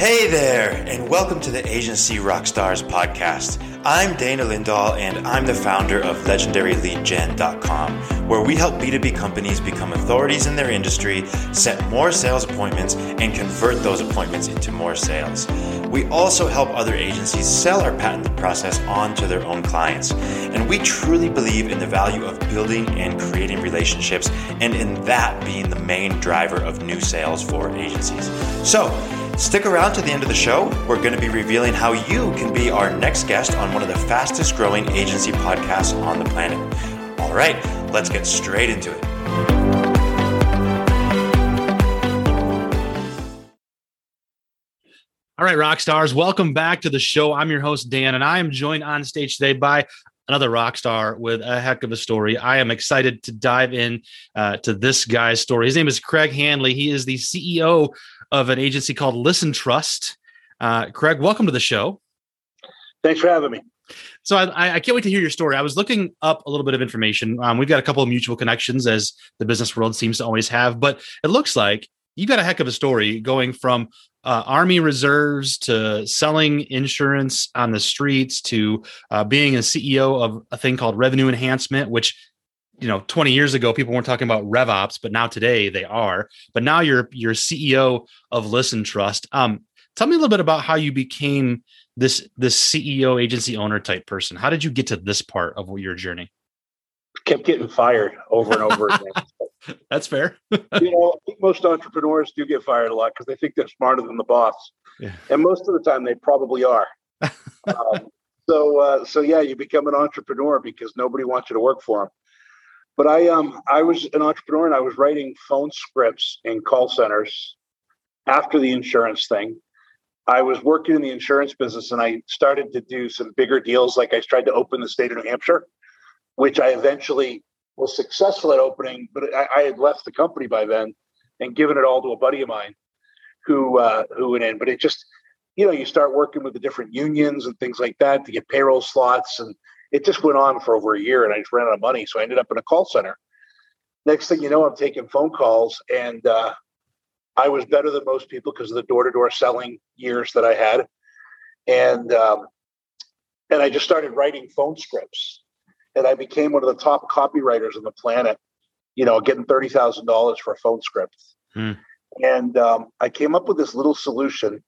Hey there, and welcome to the Agency Rockstars podcast. I'm Dana Lindahl, and I'm the founder of LegendaryLeadGen.com, where we help B2B companies become authorities in their industry, set more sales appointments, and convert those appointments into more sales. We also help other agencies sell our patented process on to their own clients. And we truly believe in the value of building and creating relationships, and in that being the main driver of new sales for agencies. So, Stick around to the end of the show. We're going to be revealing how you can be our next guest on one of the fastest growing agency podcasts on the planet. All right, let's get straight into it. All right, rock stars, welcome back to the show. I'm your host, Dan, and I am joined on stage today by another rock star with a heck of a story. I am excited to dive in uh, to this guy's story. His name is Craig Handley. He is the CEO of an agency called ListenTrust. Uh, Craig, welcome to the show. Thanks for having me. So I, I, can't wait to hear your story. I was looking up a little bit of information. Um, we've got a couple of mutual connections, as the business world seems to always have, but it looks like you've got a heck of a story going from uh, Army reserves to selling insurance on the streets to uh, being a CEO of a thing called revenue enhancement, which you know 20 years ago people weren't talking about revops but now today they are. But now you're you're ceo of ListenTrust um tell me a little bit about how you became this this ceo agency owner type person. How did you get to this part of your journey? Kept getting fired over and over again. That's fair. You know i think most entrepreneurs do get fired a lot because they think they're smarter than the boss. Yeah. and most of the time they probably are. Um, so uh, so yeah you become an entrepreneur because nobody wants you to work for them but I um I was an entrepreneur and I was writing phone scripts in call centers after the insurance thing. I was working in the insurance business and I started to do some bigger deals. Like I tried to open the state of New Hampshire, which I eventually was successful at opening, but I, I had left the company by then and given it all to a buddy of mine who uh, who went in. But it just, you know, you start working with the different unions and things like that to get payroll slots and it just went on for over a year and I just ran out of money. So I ended up in a call center. Next thing you know, I'm taking phone calls and uh, I was better than most people because of the door to door selling years that I had. And, um, and I just started writing phone scripts and I became one of the top copywriters on the planet, you know, getting $30,000 for a phone script. Hmm. And um, I came up with this little solution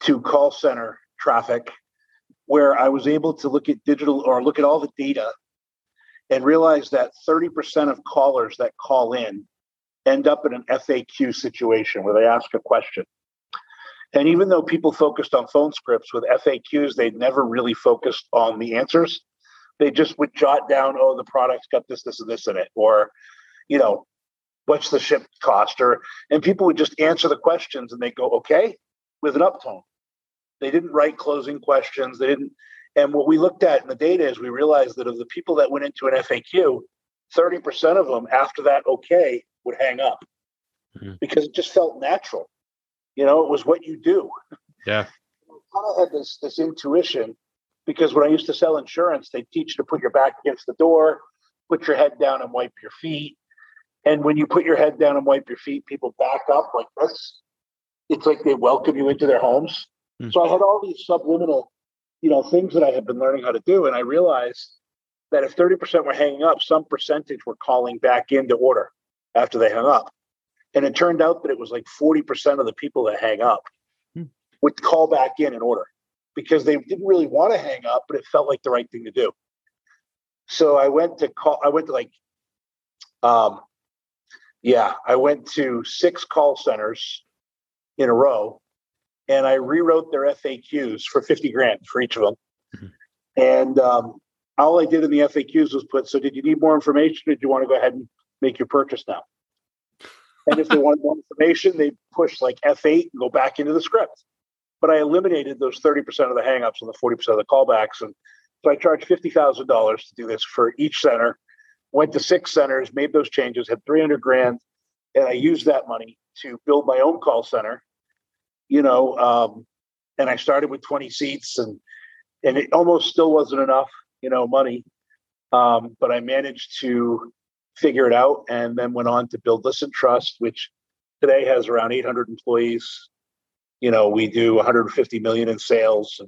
to call center traffic where I was able to look at digital or look at all the data and realize that 30% of callers that call in end up in an FAQ situation where they ask a question. And even though people focused on phone scripts with FAQs, they'd never really focused on the answers. They just would jot down, oh, the product's got this, this, and this in it, or, you know, what's the ship cost? Or and people would just answer the questions and they go, okay, with an uptone. They didn't write closing questions. They didn't. And what we looked at in the data is we realized that of the people that went into an FAQ, 30% of them after that okay would hang up mm-hmm. because it just felt natural. You know, it was what you do. Yeah. I kind of had this this intuition because when I used to sell insurance, they teach you to put your back against the door, put your head down and wipe your feet. And when you put your head down and wipe your feet, people back up like this. It's like they welcome you into their homes. Mm. So I had all these subliminal, you know, things that I had been learning how to do. And I realized that if 30% were hanging up, some percentage were calling back into order after they hung up. And it turned out that it was like 40% of the people that hang up mm. would call back in in order because they didn't really want to hang up, but it felt like the right thing to do. So I went to call, I went to like, um, yeah, I went to six call centers in a row and I rewrote their FAQs for 50 grand for each of them. Mm-hmm. And um, all I did in the FAQs was put, so did you need more information? Or did you want to go ahead and make your purchase now? And if they wanted more information, they push like F8 and go back into the script. But I eliminated those 30% of the hangups and the 40% of the callbacks. And so I charged $50,000 to do this for each center. Went to six centers, made those changes, had 300 grand. And I used that money to build my own call center you know, um, and I started with 20 seats and and it almost still wasn't enough, you know, money. Um, but I managed to figure it out and then went on to build ListenTrust, which today has around 800 employees. You know, we do 150 million in sales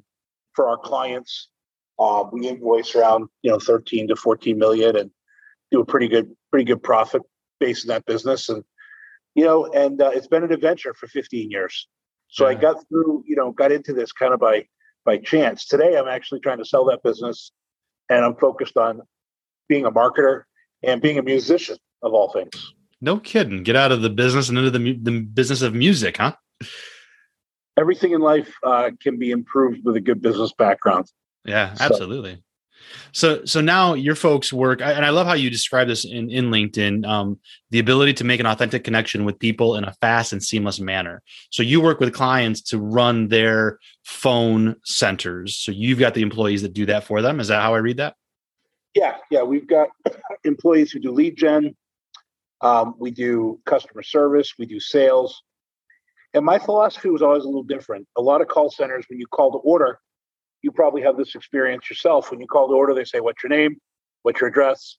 for our clients. Uh, we invoice around you know 13 to 14 million and do a pretty good pretty good profit based in that business. And you know, and uh, it's been an adventure for 15 years. So yeah. I got through, you know, got into this kind of by by chance. Today, I'm actually trying to sell that business, and I'm focused on being a marketer and being a musician of all things. No kidding. Get out of the business and into the, the business of music, huh? Everything in life uh, can be improved with a good business background. Yeah, absolutely. So, so so now your folks work, and I love how you describe this in in LinkedIn. Um, the ability to make an authentic connection with people in a fast and seamless manner. So, you work with clients to run their phone centers. So, you've got the employees that do that for them. Is that how I read that? Yeah, yeah. We've got employees who do lead gen. Um, we do customer service. We do sales. And my philosophy was always a little different. A lot of call centers, when you call to order, you probably have this experience yourself. When you call to order, they say, What's your name? What's your address?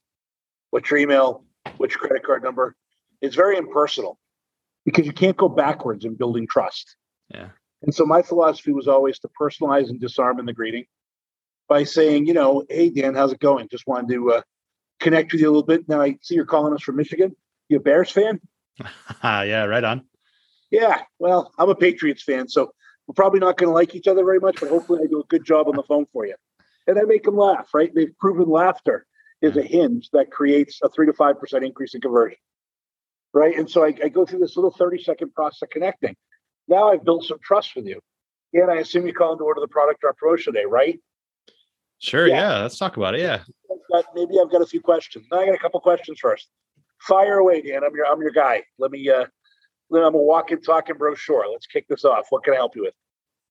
What's your email? What's your credit card number? It's very impersonal because you can't go backwards in building trust. Yeah. And so my philosophy was always to personalize and disarm in the greeting by saying, you know, hey Dan, how's it going? Just wanted to uh, connect with you a little bit. Now I see you're calling us from Michigan. You a Bears fan? yeah, right on. Yeah, well, I'm a Patriots fan, so we're probably not going to like each other very much, but hopefully I do a good job on the phone for you. And I make them laugh, right? They've proven laughter is a hinge that creates a three to 5% increase in conversion, right? And so I, I go through this little 30 second process of connecting. Now I've built some trust with you. And I assume you call to order the product or promotion day, right? Sure. Yeah. yeah. Let's talk about it. Yeah. maybe I've got a few questions. Now I got a couple questions first. Fire away, Dan. I'm your I'm your guy. Let me uh then I'm a walking, talking brochure. Let's kick this off. What can I help you with?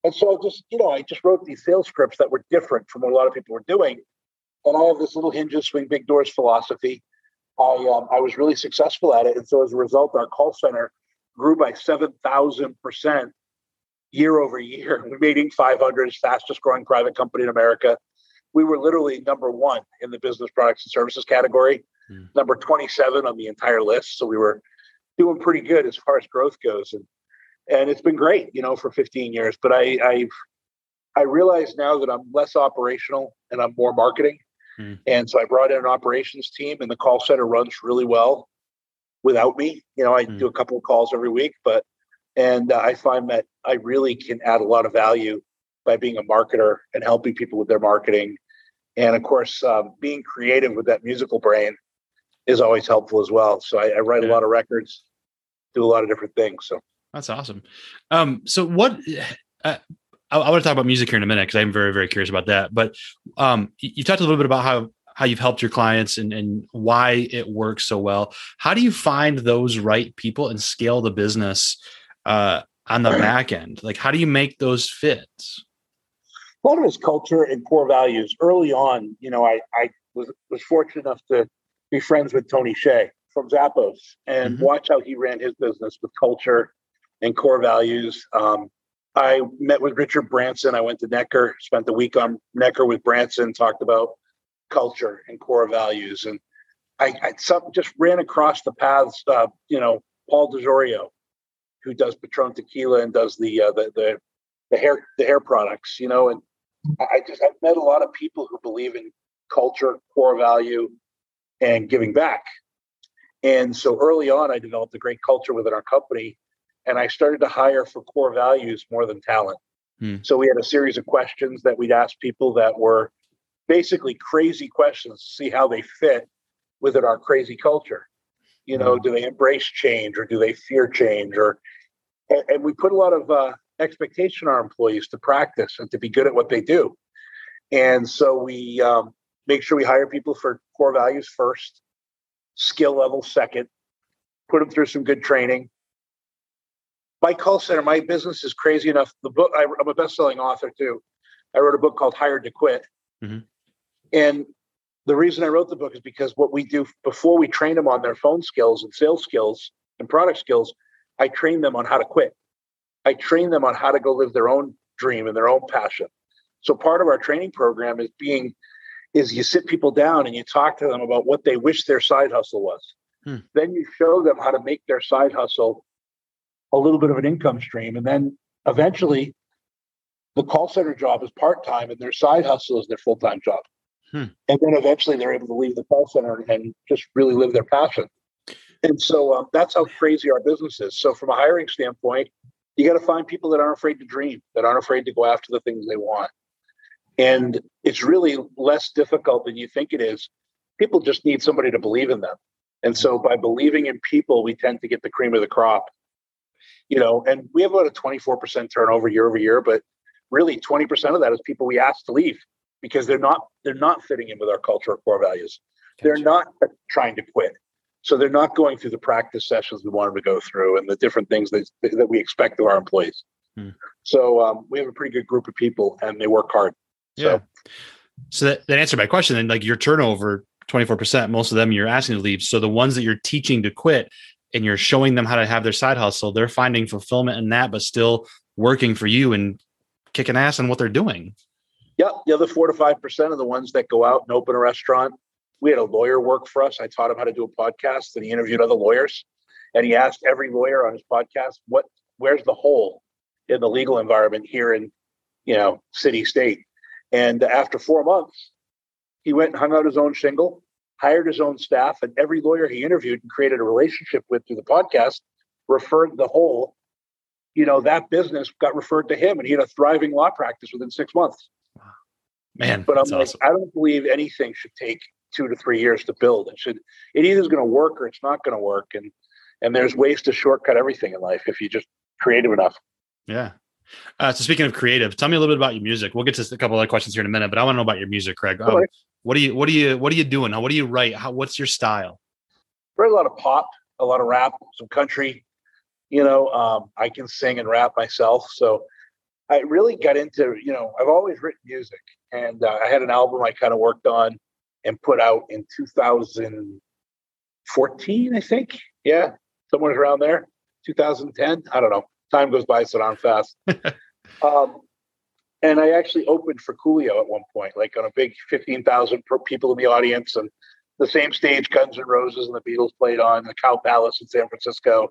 And so I just, you know, I just wrote these sales scripts that were different from what a lot of people were doing. And I have this little hinges swing big doors philosophy. I um, I was really successful at it, and so as a result, our call center grew by seven thousand percent year over year. We made Inc. 500, fastest growing private company in America. We were literally number one in the business products and services category, mm. number 27 on the entire list. So we were doing pretty good as far as growth goes, and and it's been great, you know, for 15 years. But I I've I realize now that I'm less operational and I'm more marketing, mm. and so I brought in an operations team, and the call center runs really well without me. You know, I mm. do a couple of calls every week, but and uh, I find that I really can add a lot of value by being a marketer and helping people with their marketing. And of course, um, being creative with that musical brain is always helpful as well. So I, I write yeah. a lot of records do a lot of different things. So that's awesome. Um, so what? Uh, I, I want to talk about music here in a minute because I'm very, very curious about that. But um, you, you talked a little bit about how how you've helped your clients and, and why it works so well. How do you find those right people and scale the business uh, on the back end? Like, how do you make those fits? A lot of it's culture and core values. Early on, you know, I, I was, was fortunate enough to be friends with Tony Hsieh from Zappos and mm-hmm. watch how he ran his business with culture and core values. Um, I met with Richard Branson. I went to Necker, spent the week on Necker with Branson, talked about culture and core values. And I, I some, just ran across the paths, uh, you know, Paul DeJoria, who does Patron Tequila and does the, uh, the, the, the hair, the hair products, you know, and I just, I've met a lot of people who believe in culture, core value, and giving back. And so early on, I developed a great culture within our company, and I started to hire for core values more than talent. Hmm. So we had a series of questions that we'd ask people that were basically crazy questions to see how they fit within our crazy culture. You know, hmm. do they embrace change or do they fear change? Or and, and we put a lot of uh, expectation on our employees to practice and to be good at what they do. And so we um, make sure we hire people for core values first skill level second, put them through some good training. My call center, my business is crazy enough. The book, I, am a best-selling author too. I wrote a book called Hired to Quit, mm-hmm. and the reason I wrote the book is because what we do before we train them on their phone skills and sales skills and product skills, I train them on how to quit. I train them on how to go live their own dream and their own passion. So part of our training program is being is you sit people down and you talk to them about what they wish their side hustle was. Hmm. Then you show them how to make their side hustle a little bit of an income stream. And then eventually the call center job is part time and their side hustle is their full time job. Hmm. And then eventually they're able to leave the call center and just really live their passion. And so um, that's how crazy our business is. So, from a hiring standpoint, you got to find people that aren't afraid to dream, that aren't afraid to go after the things they want. And it's really less difficult than you think it is. People just need somebody to believe in them. And so by believing in people, we tend to get the cream of the crop. You know, and we have about a 24% turnover year over year, but really 20% of that is people we ask to leave because they're not they're not fitting in with our culture or core values. They're not trying to quit. So they're not going through the practice sessions we want them to go through and the different things that, that we expect of our employees. Hmm. So um, we have a pretty good group of people and they work hard. Yeah. So, so that, that answered my question. And like your turnover, 24%, most of them you're asking to leave. So the ones that you're teaching to quit and you're showing them how to have their side hustle, they're finding fulfillment in that, but still working for you and kicking ass on what they're doing. Yeah. The other four to 5% of the ones that go out and open a restaurant we had a lawyer work for us. I taught him how to do a podcast, and he interviewed other lawyers. And he asked every lawyer on his podcast, "What? Where's the hole in the legal environment here in, you know, city state?" And after four months, he went and hung out his own shingle, hired his own staff, and every lawyer he interviewed and created a relationship with through the podcast referred the whole. You know, that business got referred to him, and he had a thriving law practice within six months. Man, but I'm like, awesome. I don't believe anything should take two to three years to build. It should it either is going to work or it's not going to work. And and there's ways to shortcut everything in life if you just creative enough. Yeah. Uh, so speaking of creative, tell me a little bit about your music. We'll get to a couple other questions here in a minute, but I want to know about your music, Craig. Um, what do you what do you what are you doing? What do you write? How, what's your style? Write a lot of pop, a lot of rap, some country. You know, um, I can sing and rap myself, so I really got into. You know, I've always written music, and uh, I had an album I kind of worked on and put out in 2014, I think. Yeah, somewhere around there. 2010. I don't know. Time goes by so darn fast. um, and I actually opened for Coolio at one point, like on a big 15,000 people in the audience, and the same stage Guns N' Roses and the Beatles played on the Cow Palace in San Francisco.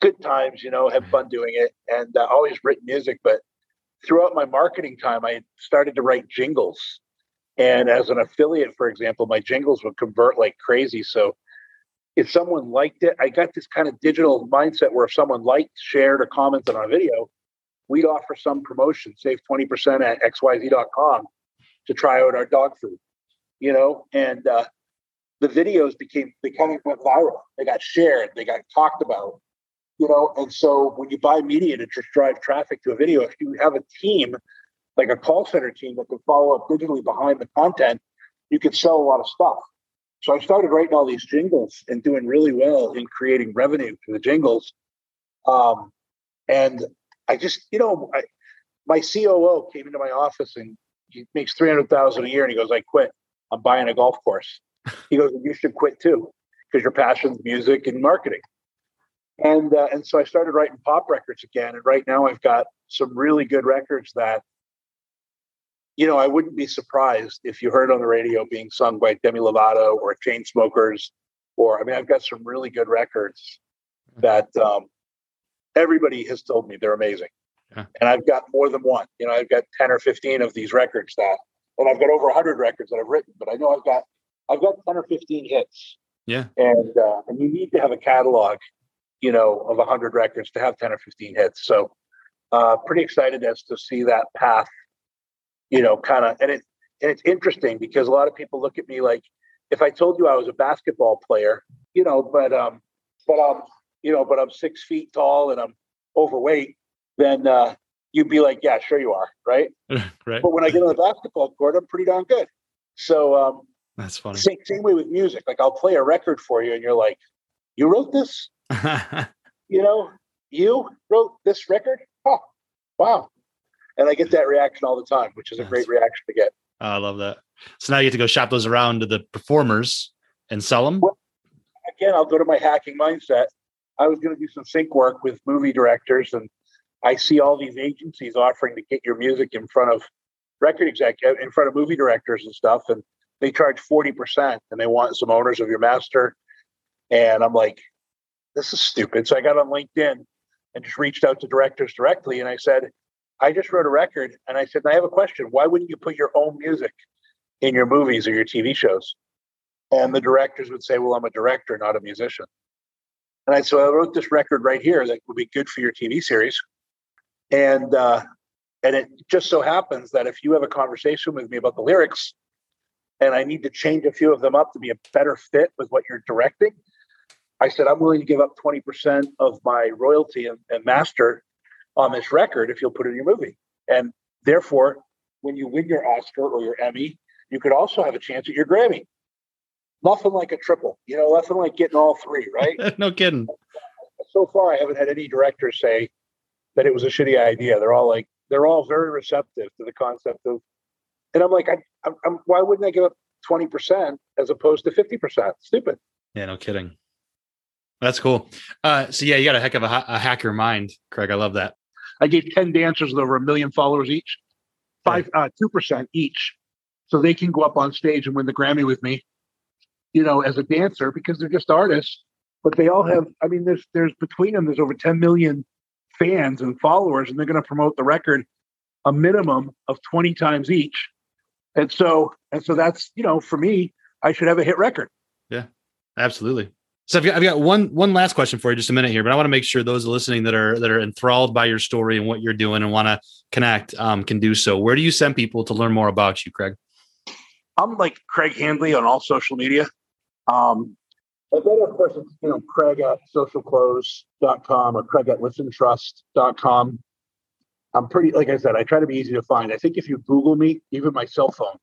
Good times, you know, had fun doing it, and uh, always written music. But throughout my marketing time, I started to write jingles and as an affiliate, for example, my jingles would convert like crazy. So if someone liked it, I got this kind of digital mindset where if someone liked, shared, or commented on a video, we'd offer some promotion, save 20% at xyz.com to try out our dog food, you know? And uh, the videos became, they kind of went viral. They got shared, they got talked about, you know? And so when you buy media to just drive traffic to a video, if you have a team like a call center team that can follow up digitally behind the content, you can sell a lot of stuff. So I started writing all these jingles and doing really well in creating revenue for the jingles. Um, and I just, you know, I, my COO came into my office and he makes 300,000 a year and he goes, I quit. I'm buying a golf course. He goes, you should quit too because your passion's music and marketing. And, uh, and so I started writing pop records again. And right now I've got some really good records that you know, I wouldn't be surprised if you heard on the radio being sung by Demi Lovato or Chainsmokers, or I mean, I've got some really good records that um, everybody has told me they're amazing, yeah. and I've got more than one. You know, I've got ten or fifteen of these records that, and I've got over hundred records that I've written. But I know I've got I've got ten or fifteen hits. Yeah, and uh, and you need to have a catalog, you know, of hundred records to have ten or fifteen hits. So, uh, pretty excited as to see that path you know, kind of, and it and it's interesting because a lot of people look at me like, if I told you I was a basketball player, you know, but um, but I'm, you know, but I'm six feet tall and I'm overweight, then uh, you'd be like, yeah, sure you are, right? right. But when I get on the basketball court, I'm pretty darn good. So um, that's funny. Same, same way with music. Like I'll play a record for you, and you're like, you wrote this? you know, you wrote this record? Oh, wow and I get that reaction all the time, which is a great reaction to get. Oh, I love that. So now you get to go shop those around to the performers and sell them. Well, again, I'll go to my hacking mindset. I was going to do some sync work with movie directors, and I see all these agencies offering to get your music in front of record exec, uh, in front of movie directors and stuff, and they charge forty percent, and they want some owners of your master. And I'm like, this is stupid. So I got on LinkedIn and just reached out to directors directly. And I said, I just wrote a record. And I said, I have a question. Why wouldn't you put your own music in your movies or your TV shows? And the directors would say, Well, I'm a director, not a musician. And I said, I wrote this record right here that would be good for your TV series. And uh, and it just so happens that if you have a conversation with me about the lyrics and I need to change a few of them up to be a better fit with what you're directing, I said, I'm willing to give up 20% of my royalty and, and master on this record if you'll put it in your movie. And therefore, when you win your Oscar or your Emmy, you could also have a chance at your Grammy. Nothing like a triple, you know, nothing like getting all three, right? no kidding. So far, I haven't had any director say that it was a shitty idea. They're all like, they're all very receptive to the concept of, and I'm like, I, I'm, I'm, why wouldn't I give up 20% as opposed to 50%? Stupid. Yeah, no kidding. That's cool. Uh, so yeah, you got a heck of a, a hacker mind, Craig. I love that. I gave 10 dancers with over a million followers each, five, uh, 2% each. So they can go up on stage and win the Grammy with me, you know, as a dancer because they're just artists. But they all have, I mean, there's, there's between them, there's over 10 million fans and followers, and they're going to promote the record a minimum of 20 times each. And so, and so that's, you know, for me, I should have a hit record. Yeah, absolutely. So I've got, I've got one one last question for you, just a minute here, but I want to make sure those listening that are that are enthralled by your story and what you're doing and want to connect um, can do so. Where do you send people to learn more about you, Craig? I'm like Craig Handley on all social media. Um, and then of course it's you know Craig at socialclose.com or Craig at listentrust.com. I'm pretty like I said, I try to be easy to find. I think if you Google me, even my cell phone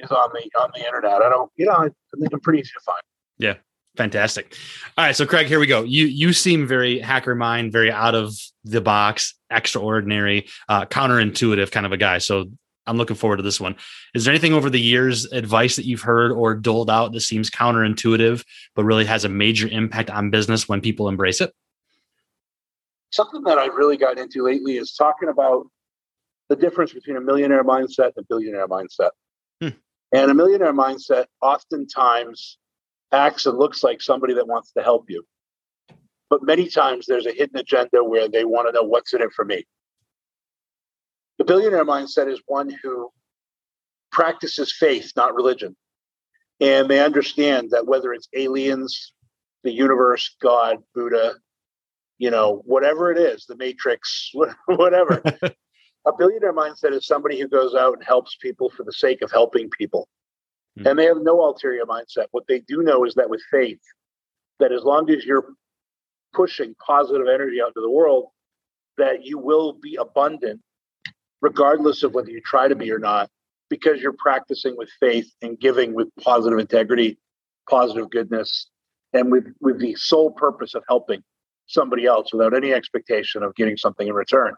is on the on the internet. I don't, you know, I think I'm pretty easy to find. Yeah, Fantastic. All right, so Craig, here we go. You you seem very hacker mind, very out of the box, extraordinary, uh, counterintuitive kind of a guy. So I'm looking forward to this one. Is there anything over the years, advice that you've heard or doled out that seems counterintuitive, but really has a major impact on business when people embrace it? Something that I've really got into lately is talking about the difference between a millionaire mindset and a billionaire mindset. Hmm. And a millionaire mindset oftentimes acts and looks like somebody that wants to help you. But many times there's a hidden agenda where they want to know what's in it for me. The billionaire mindset is one who practices faith, not religion. And they understand that whether it's aliens, the universe, God, Buddha, you know, whatever it is, the matrix, whatever. a billionaire mindset is somebody who goes out and helps people for the sake of helping people. Mm-hmm. And they have no ulterior mindset. What they do know is that with faith, that as long as you're pushing positive energy out into the world, that you will be abundant, regardless of whether you try to be or not, because you're practicing with faith and giving with positive integrity, positive goodness, and with, with the sole purpose of helping somebody else without any expectation of getting something in return.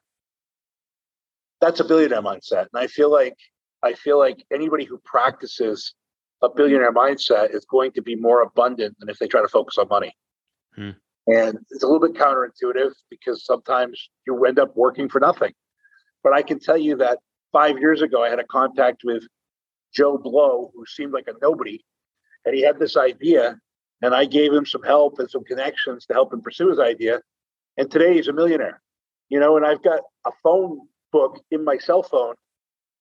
That's a billionaire mindset. And I feel like I feel like anybody who practices a billionaire mindset is going to be more abundant than if they try to focus on money. Hmm. And it's a little bit counterintuitive because sometimes you end up working for nothing. But I can tell you that five years ago, I had a contact with Joe Blow, who seemed like a nobody, and he had this idea, and I gave him some help and some connections to help him pursue his idea. And today he's a millionaire, you know. And I've got a phone book in my cell phone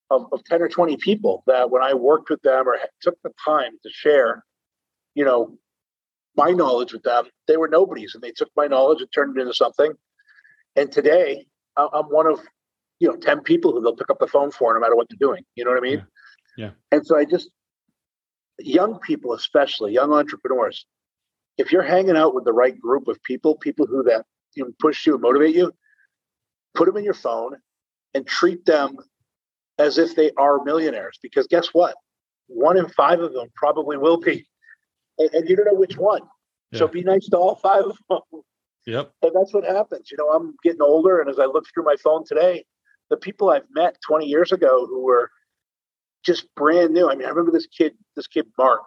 of, of 10 or 20 people that when I worked with them or took the time to share, you know, my knowledge with them, they were nobodies and they took my knowledge and turned it into something. And today I'm one of, you know, 10 people who they'll pick up the phone for no matter what they're doing. You know what I mean? Yeah. yeah. And so I just, young people, especially young entrepreneurs, if you're hanging out with the right group of people, people who that you know, push you and motivate you, put them in your phone and treat them as if they are millionaires because guess what? One in five of them probably will be. And, and you don't know which one. Yeah. So be nice to all five of them. Yep. And that's what happens. You know, I'm getting older. And as I look through my phone today, the people I've met 20 years ago who were just brand new. I mean, I remember this kid, this kid, Mark,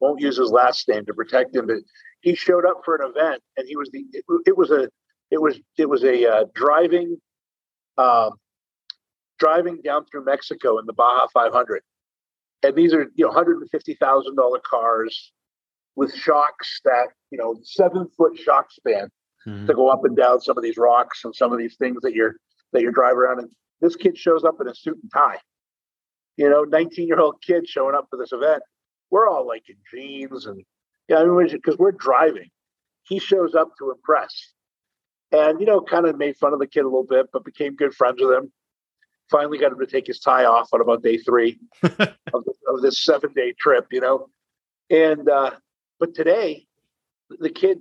won't use his last name to protect him, but he showed up for an event and he was the, it, it was a, it was, it was a uh, driving, um, driving down through Mexico in the Baja 500. And these are, you know, $150,000 cars with shocks that, you know, seven foot shock span. mm-hmm. to go up and down some of these rocks and some of these things that you're that you're driving around. And this kid shows up in a suit and tie. You know, 19 year old kid showing up for this event. We're all like in jeans and yeah, I mean, because we're driving. He shows up to impress, and you know, kind of made fun of the kid a little bit, but became good friends with him. Finally, got him to take his tie off on about day three of, of this seven day trip. You know, and uh, but today, the kid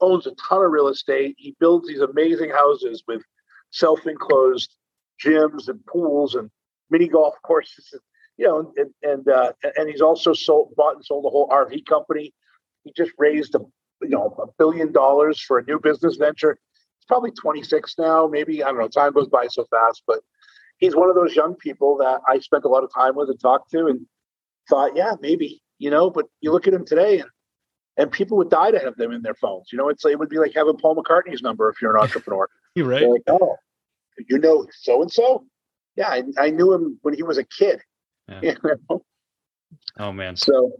owns a ton of real estate. He builds these amazing houses with self-enclosed gyms and pools and mini golf courses. You know, and and uh, and he's also sold, bought and sold a whole RV company. He just raised a you know a billion dollars for a new business venture. He's probably 26 now. Maybe I don't know. Time goes by so fast, but he's one of those young people that I spent a lot of time with and talked to, and thought, yeah, maybe you know. But you look at him today, and and people would die to have them in their phones. You know, it's it would be like having Paul McCartney's number if you're an entrepreneur. you're right. Like, oh, you know so and so. Yeah, I, I, knew him when he was a kid. Yeah. You know? Oh man. So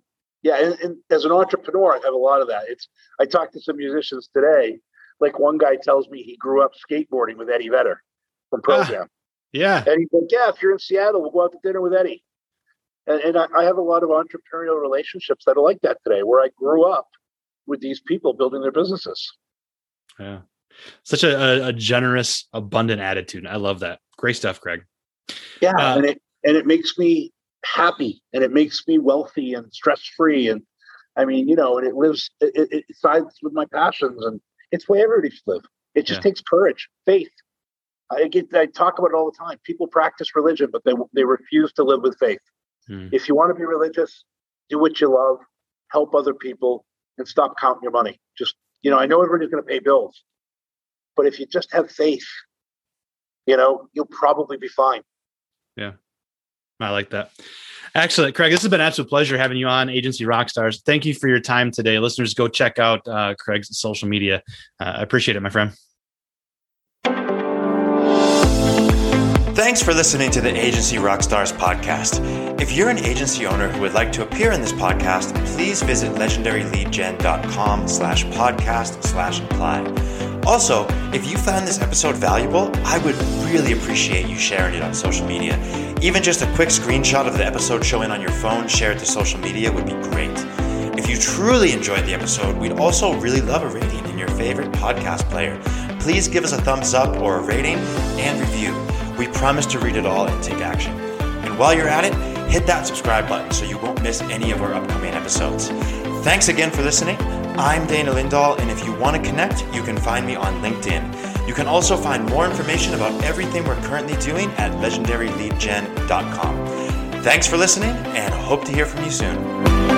yeah, and, and, as an entrepreneur, I have a lot of that. It's I talked to some musicians today. Like one guy tells me he grew up skateboarding with Eddie Vedder from ah, Pearl Jam. Yeah. And he's like, Yeah, if you're in Seattle, we'll go out to dinner with Eddie. And, and I, I have a lot of entrepreneurial relationships that are like that today, where I grew up with these people building their businesses. Yeah. Such a, a generous, abundant attitude. I love that. Great stuff, Craig. Yeah. Uh, and it and it makes me happy and it makes me wealthy and stress free. And I mean, you know, and it lives it, it, it sides with my passions and it's the way everybody should live. It just yeah. takes courage, faith. I get I talk about it all the time. People practice religion, but they they refuse to live with faith. Hmm. If you want to be religious, do what you love, help other people, and stop counting your money. Just, you know, I know everybody's going to pay bills, but if you just have faith, you know, you'll probably be fine. Yeah. I like that. Excellent, Craig. This has been an absolute pleasure having you on Agency Rockstars. Thank you for your time today. Listeners, go check out uh, Craig's social media. Uh, I appreciate it, my friend. Thanks for listening to the Agency Rockstars podcast. If you're an agency owner who would like to appear in this podcast, please visit legendaryleadgen.com slash podcast slash apply. Also, if you found this episode valuable, I would really appreciate you sharing it on social media. Even just a quick screenshot of the episode showing on your phone shared to social media would be great. If you truly enjoyed the episode, we'd also really love a rating in your favorite podcast player. Please give us a thumbs up or a rating and review. We promise to read it all and take action. And while you're at it, hit that subscribe button so you won't miss any of our upcoming episodes. Thanks again for listening. I'm Dana Lindahl, and if you want to connect, you can find me on LinkedIn. You can also find more information about everything we're currently doing at legendaryleadgen.com. Thanks for listening, and hope to hear from you soon.